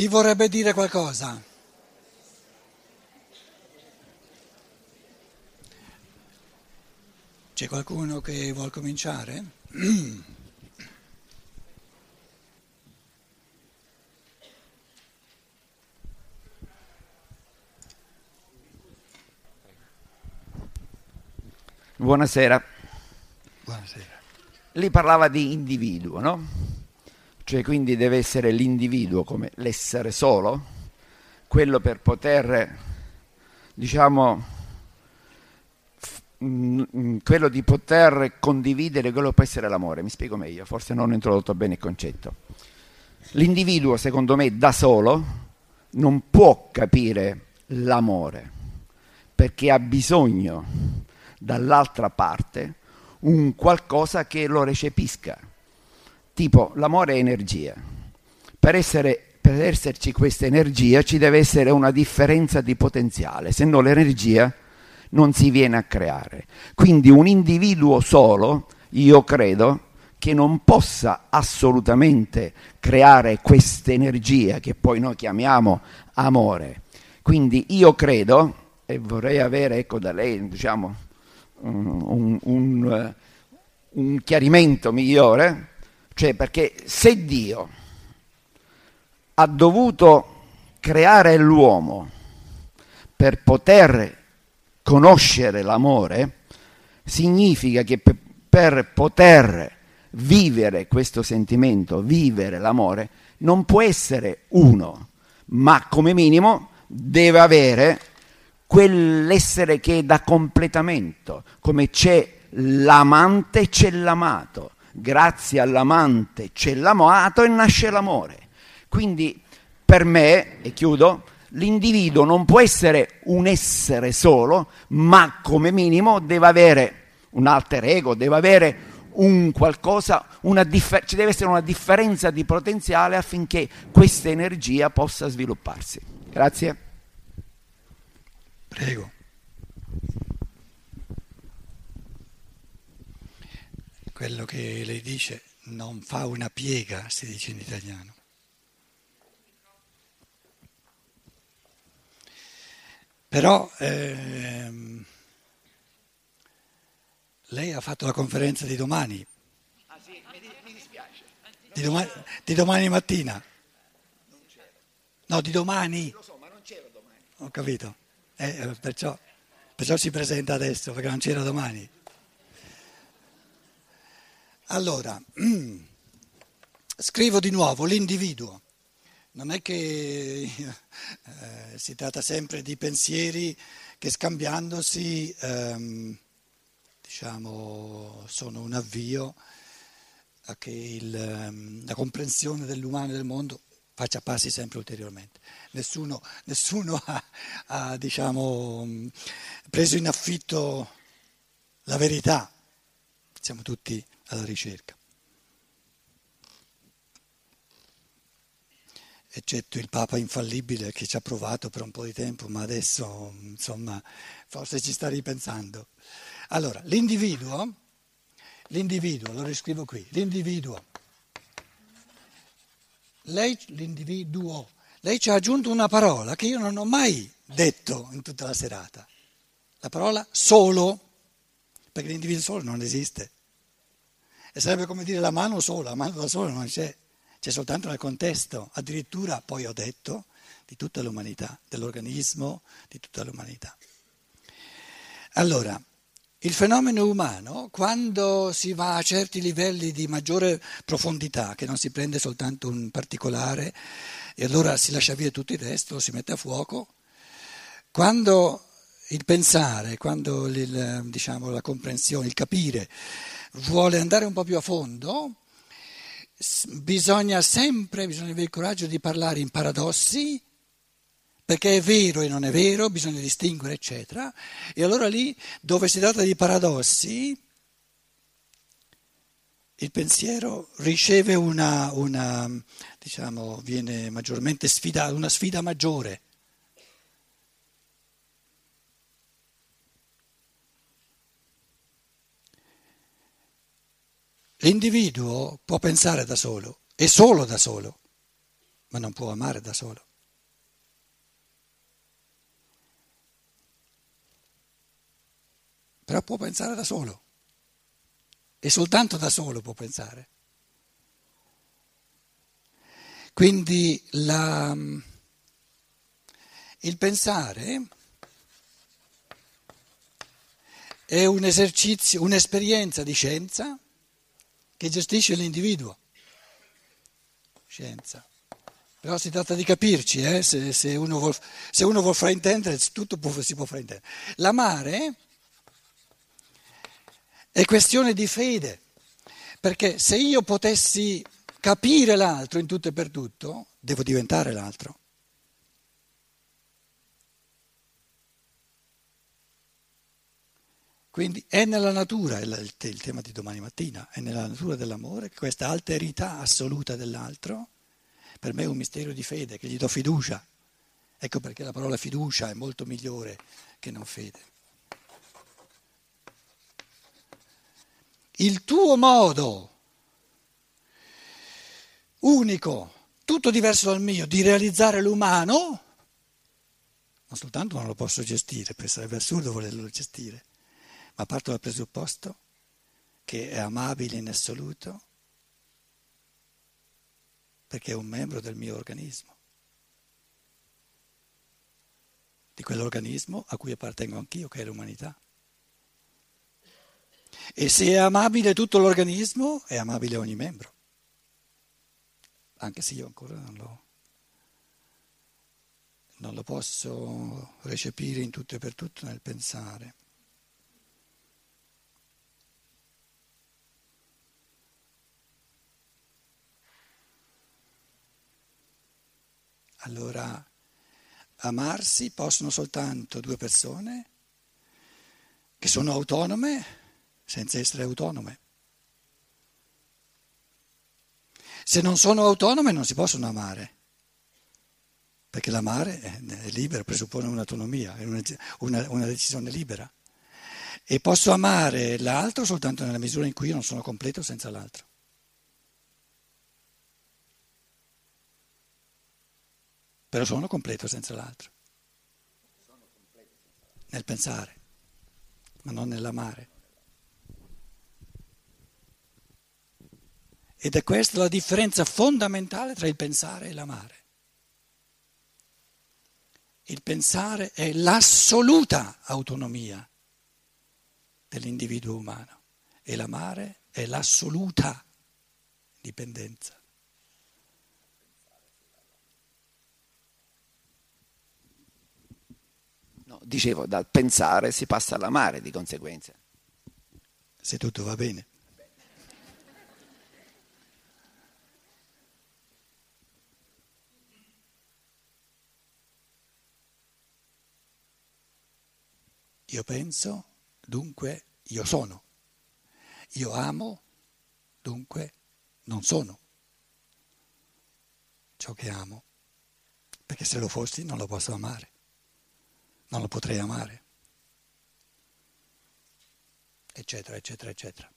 Chi vorrebbe dire qualcosa? C'è qualcuno che vuole cominciare? Buonasera. Buonasera. Lì parlava di individuo, no? Cioè quindi deve essere l'individuo come l'essere solo, quello per poter, diciamo, f- mm, mm, quello di poter condividere quello che può essere l'amore. Mi spiego meglio, forse non ho introdotto bene il concetto. L'individuo, secondo me, da solo non può capire l'amore perché ha bisogno dall'altra parte un qualcosa che lo recepisca. Tipo, l'amore è energia. Per, essere, per esserci questa energia ci deve essere una differenza di potenziale, se no l'energia non si viene a creare. Quindi un individuo solo, io credo, che non possa assolutamente creare questa energia che poi noi chiamiamo amore. Quindi io credo, e vorrei avere ecco, da lei diciamo, un, un, un chiarimento migliore, cioè perché se Dio ha dovuto creare l'uomo per poter conoscere l'amore, significa che per, poter vivere questo sentimento, vivere l'amore, non può essere uno, ma come minimo deve avere quell'essere che dà completamento, come c'è l'amante c'è l'amato, grazie all'amante c'è l'amato e nasce l'amore. Quindi per me, e chiudo, l'individuo non può essere un essere solo, ma come minimo deve avere un alter ego, deve avere un qualcosa, differ- ci deve essere una differenza di potenziale affinché questa energia possa svilupparsi. Grazie. Prego. Quello che lei dice non fa una piega, si dice in italiano. Però ehm, lei ha fatto la conferenza di domani. Ah sì, mi, dispiace. Di domani, di domani mattina. No, di domani. Lo so, ma non c'ero domani. Ho capito. Eh, perciò, perciò si presenta adesso, perché non c'era domani. Allora, scrivo di nuovo l'individuo. Non è che eh, si tratta sempre di pensieri che scambiandosi, ehm, diciamo, sono un avvio a che il, ehm, la comprensione dell'umano e del mondo faccia passi sempre ulteriormente. Nessuno, nessuno ha, ha diciamo, preso in affitto la verità, siamo tutti alla ricerca. eccetto il Papa infallibile che ci ha provato per un po' di tempo, ma adesso insomma forse ci sta ripensando. Allora, l'individuo, l'individuo, lo riscrivo qui, l'individuo lei, l'individuo, lei ci ha aggiunto una parola che io non ho mai detto in tutta la serata. La parola solo, perché l'individuo solo non esiste. E sarebbe come dire la mano sola, la mano da sola non c'è, c'è soltanto nel contesto. Addirittura poi ho detto di tutta l'umanità, dell'organismo, di tutta l'umanità. Allora, il fenomeno umano, quando si va a certi livelli di maggiore profondità, che non si prende soltanto un particolare e allora si lascia via tutto il resto, si mette a fuoco, quando il pensare, quando il, diciamo, la comprensione, il capire vuole andare un po' più a fondo, bisogna sempre, bisogna avere il coraggio di parlare in paradossi perché è vero e non è vero, bisogna distinguere, eccetera. E allora lì dove si tratta di paradossi, il pensiero riceve una, una diciamo, viene maggiormente sfidato, una sfida maggiore. L'individuo può pensare da solo e solo da solo. ma non può amare da solo. Però può pensare da solo. E soltanto da solo può pensare. Quindi la, il pensare è un esercizio, un'esperienza di scienza che gestisce l'individuo. Scienza. Però si tratta di capirci, eh? se, se, uno vuol, se, uno vuol, fraintendere, tutto può, si può fraintendere. L'amare è questione di fede, perché se io potessi capire l'altro in tutto e per tutto, devo diventare l'altro. Quindi è nella natura, è il tema di domani mattina, è nella natura dell'amore che questa alterità assoluta dell'altro, per me è un mistero di fede, che gli do fiducia. Ecco perché la parola fiducia è molto migliore che non fede. Il tuo modo unico, tutto diverso dal mio, di realizzare l'umano, non soltanto non lo posso gestire, perché sarebbe assurdo volerlo gestire, ma parto dal presupposto che è amabile in assoluto perché è un membro del mio organismo, di quell'organismo a cui appartengo anch'io, che è l'umanità. E se è amabile tutto l'organismo, è amabile ogni membro anche se io ancora non lo, non lo posso recepire in tutto e per tutto nel pensare. Allora, amarsi possono soltanto due persone che sono autonome senza essere autonome. Se non sono autonome non si possono amare, perché l'amare è libero, presuppone un'autonomia, è una, una, decisione libera. E posso amare l'altro soltanto nella misura in cui io non sono completo senza l'altro. Però sono completo senza l'altro. Nel pensare, ma non nell'amare. Ed è questa la differenza fondamentale tra il pensare e l'amare. Il pensare è l'assoluta autonomia dell'individuo umano e l'amare è l'assoluta dipendenza. Dicevo, dal pensare si passa all'amare di conseguenza. Se tutto va bene. Io penso, dunque io sono. Io amo, dunque non sono ciò che amo, perché se lo fossi non lo posso amare, non lo potrei amare, eccetera, eccetera, eccetera.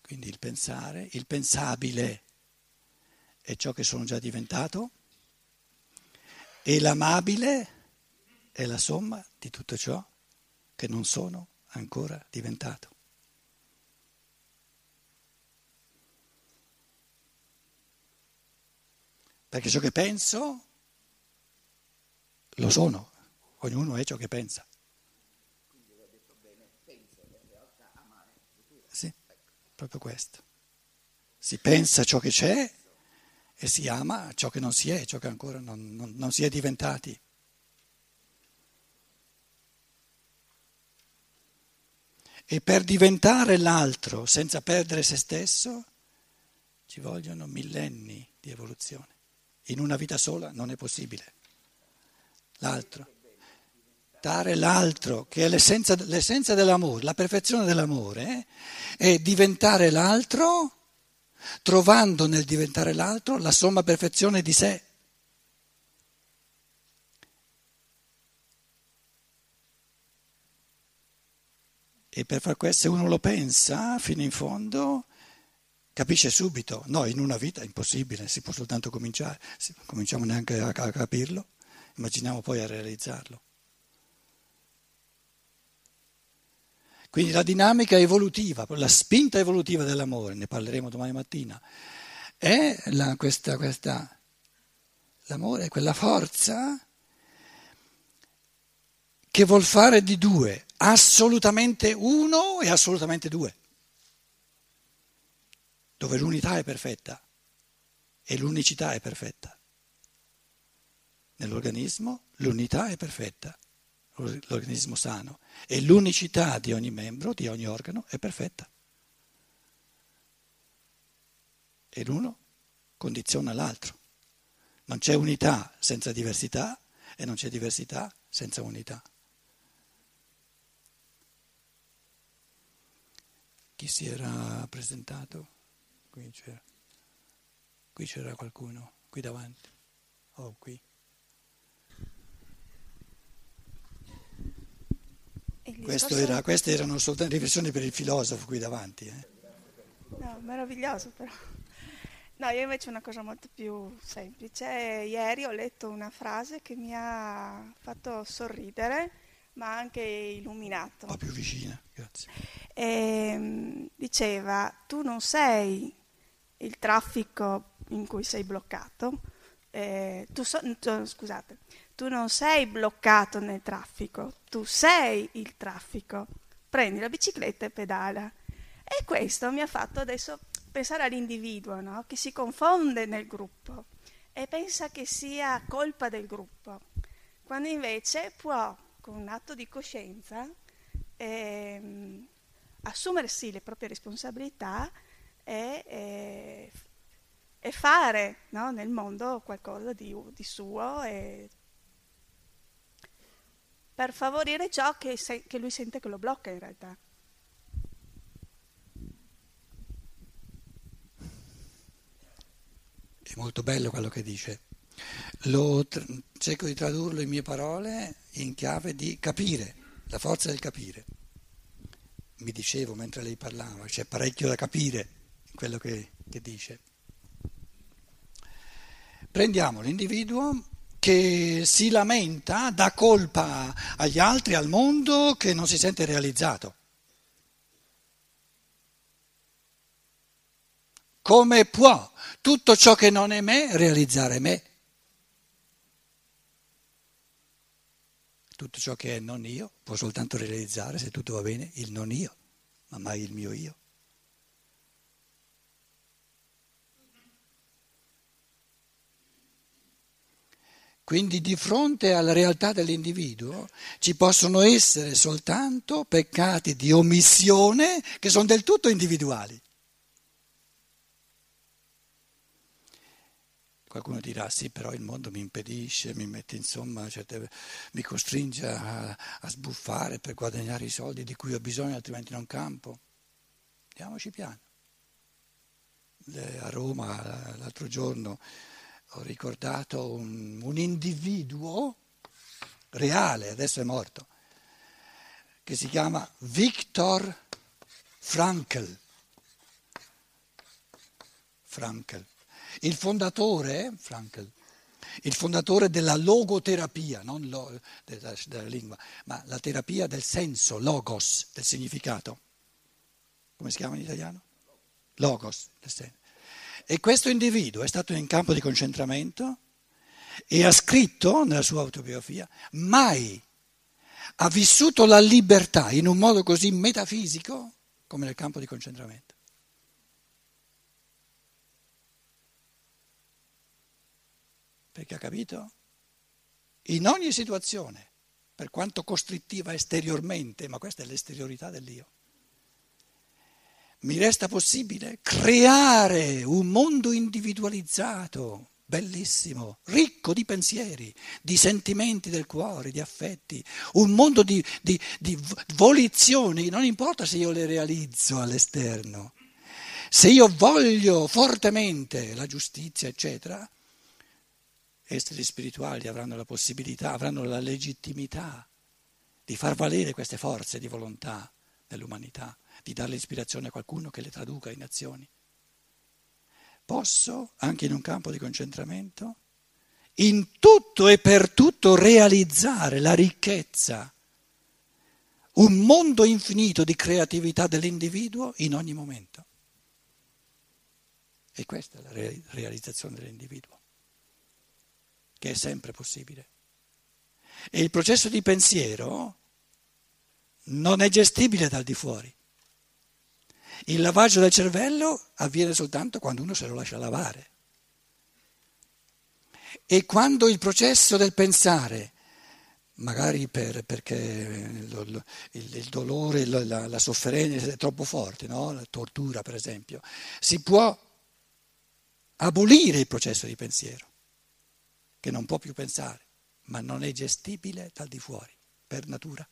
Quindi il pensare, il pensabile è ciò che sono già diventato e l'amabile è la somma di tutto ciò che non sono ancora diventato. Perché ciò che penso lo sono, ognuno è ciò che pensa. Sì, proprio questo. Si pensa ciò che c'è e si ama ciò che non si è, ciò che ancora non, non, non si è diventati. E per diventare l'altro senza perdere se stesso ci vogliono millenni di evoluzione. In una vita sola non è possibile. L'altro. Dare l'altro, che è l'essenza, l'essenza dell'amore, la perfezione dell'amore, eh, è diventare l'altro trovando nel diventare l'altro la somma perfezione di sé. E per far questo, se uno lo pensa fino in fondo, capisce subito. No, in una vita è impossibile, si può soltanto cominciare, cominciamo neanche a capirlo, immaginiamo poi a realizzarlo. Quindi la dinamica evolutiva, la spinta evolutiva dell'amore, ne parleremo domani mattina, è la, questa, questa, l'amore è quella forza che vuol fare di due assolutamente uno e assolutamente due, dove l'unità è perfetta e l'unicità è perfetta. Nell'organismo l'unità è perfetta l'organismo sano e l'unicità di ogni membro, di ogni organo è perfetta. E l'uno condiziona l'altro. Non c'è unità senza diversità e non c'è diversità senza unità. Chi si era presentato? Qui c'era, qui c'era qualcuno, qui davanti. Oh, qui. Era, queste erano soltanto riflessioni per il filosofo qui davanti. Eh. No, meraviglioso però. No, io invece una cosa molto più semplice. Ieri ho letto una frase che mi ha fatto sorridere, ma anche illuminato. Un po' più vicina, grazie. E, ehm, diceva, tu non sei il traffico in cui sei bloccato, eh, tu so, scusate, tu non sei bloccato nel traffico, tu sei il traffico. Prendi la bicicletta e pedala. E questo mi ha fatto adesso pensare all'individuo, no? che si confonde nel gruppo e pensa che sia colpa del gruppo, quando invece può, con un atto di coscienza, ehm, assumersi le proprie responsabilità e, e, e fare no? nel mondo qualcosa di, di suo e per favorire ciò che, se, che lui sente che lo blocca in realtà. È molto bello quello che dice. Lo, cerco di tradurlo in mie parole in chiave di capire, la forza del capire. Mi dicevo mentre lei parlava, c'è parecchio da capire quello che, che dice. Prendiamo l'individuo che si lamenta, dà colpa agli altri, al mondo, che non si sente realizzato. Come può tutto ciò che non è me realizzare me? Tutto ciò che è non io può soltanto realizzare, se tutto va bene, il non io, ma mai il mio io. Quindi di fronte alla realtà dell'individuo ci possono essere soltanto peccati di omissione che sono del tutto individuali. Qualcuno dirà sì, però il mondo mi impedisce, mi mette insomma, certe, mi costringe a, a sbuffare per guadagnare i soldi di cui ho bisogno, altrimenti non campo. Andiamoci piano. A Roma l'altro giorno ho ricordato un, un individuo reale, adesso è morto, che si chiama Viktor Frankl. Frankl. Il fondatore, Frankl, il fondatore della logoterapia, non lo, della, della, lingua, ma la terapia del senso, logos, del significato. Come si chiama in italiano? Logos, del senso. E questo individuo è stato in campo di concentramento e ha scritto nella sua autobiografia, mai ha vissuto la libertà in un modo così metafisico come nel campo di concentramento. Perché ha capito? In ogni situazione, per quanto costrittiva esteriormente, ma questa è l'esteriorità dell'io mi resta possibile creare un mondo individualizzato, bellissimo, ricco di pensieri, di sentimenti del cuore, di affetti, un mondo di, di, di volizioni, non importa se io le realizzo all'esterno, se io voglio fortemente la giustizia, eccetera, esseri spirituali avranno la possibilità, avranno la legittimità di far valere queste forze di volontà nell'umanità, di dare l'ispirazione a qualcuno che le traduca in azioni. Posso, anche in un campo di concentramento, in tutto e per tutto realizzare la ricchezza, un mondo infinito di creatività dell'individuo in ogni momento. E questa è la realizzazione dell'individuo, che è sempre possibile. E il processo di pensiero non è gestibile dal di fuori. Il lavaggio del cervello avviene soltanto quando uno se lo lascia lavare. E quando il processo del pensare, magari per, perché lo, il, il, dolore, la, la, sofferenza è troppo forte, no? la tortura per esempio, si può abolire il processo di pensiero, che non può più pensare, ma non è gestibile dal di fuori, per natura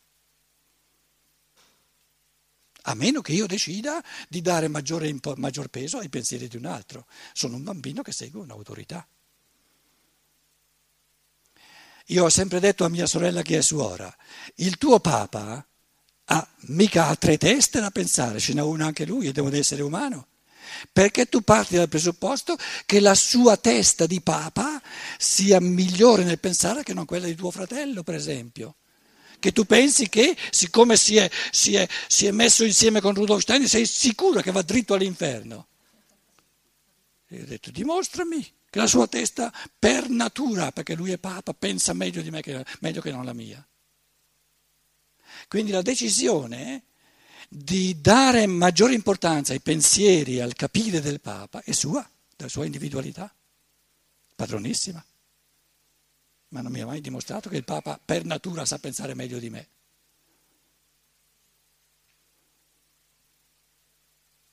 a meno che io decida di dare maggiore, maggior peso ai pensieri di un altro. Sono un bambino che segue un'autorità. Io ho sempre detto a mia sorella che è suora, il tuo papa ha, mica ha tre teste da pensare, ce n'è una anche lui e deve essere umano. Perché tu parti dal presupposto che la sua testa di papa sia migliore nel pensare che non quella di tuo fratello, per esempio che tu pensi che siccome si è, si è, si è messo insieme con Rudolf Stein sei sicuro che va dritto all'inferno. E ho detto dimostrami che la sua testa per natura, perché lui è papa, pensa meglio di me, che, meglio che non la mia. Quindi la decisione di dare maggiore importanza ai pensieri, al capire del Papa è sua, della sua individualità, padronissima ma non mi ha mai dimostrato che il Papa per natura sa pensare meglio di me.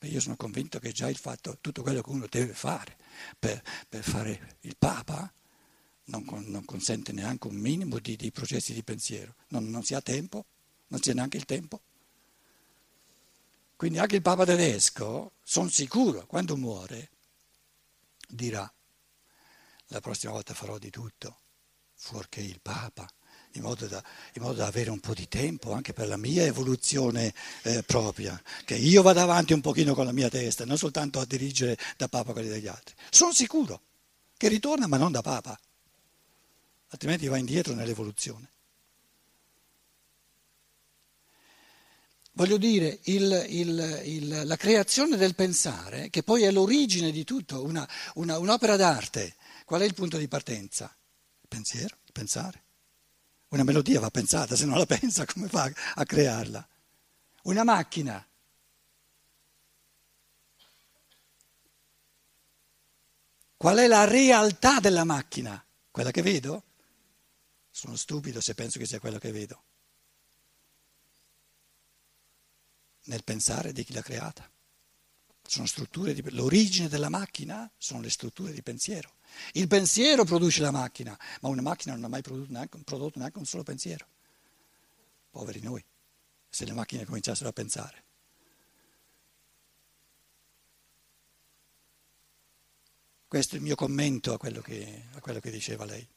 Io sono convinto che già il fatto, tutto quello che uno deve fare per, per fare il Papa non, non, consente neanche un minimo di, di processi di pensiero, non, non si ha tempo, non c'è neanche il tempo. Quindi anche il Papa tedesco, sono sicuro, quando muore, dirà, la prossima volta farò di tutto fuorché il Papa, in modo, da, in modo da, avere un po' di tempo anche per la mia evoluzione eh, propria, che io vada avanti un pochino con la mia testa, non soltanto a dirigere da Papa quelli degli altri. Sono sicuro che ritorna, ma non da Papa, altrimenti va indietro nell'evoluzione. Voglio dire, il, il, il, la creazione del pensare, che poi è l'origine di tutto, una, una, un'opera d'arte, qual è il punto di partenza? Pensiero, pensare. Una melodia va pensata, se non la pensa come fa a crearla? Una macchina. Qual è la realtà della macchina? Quella che vedo? Sono stupido se penso che sia quella che vedo. Nel pensare di chi l'ha creata. Sono strutture di, l'origine della macchina sono le strutture di pensiero. Il pensiero produce la macchina, ma una macchina non ha mai prodotto neanche, prodotto neanche un solo pensiero. Poveri noi, se le macchine cominciassero a pensare. Questo è il mio commento a quello che, a quello che diceva lei.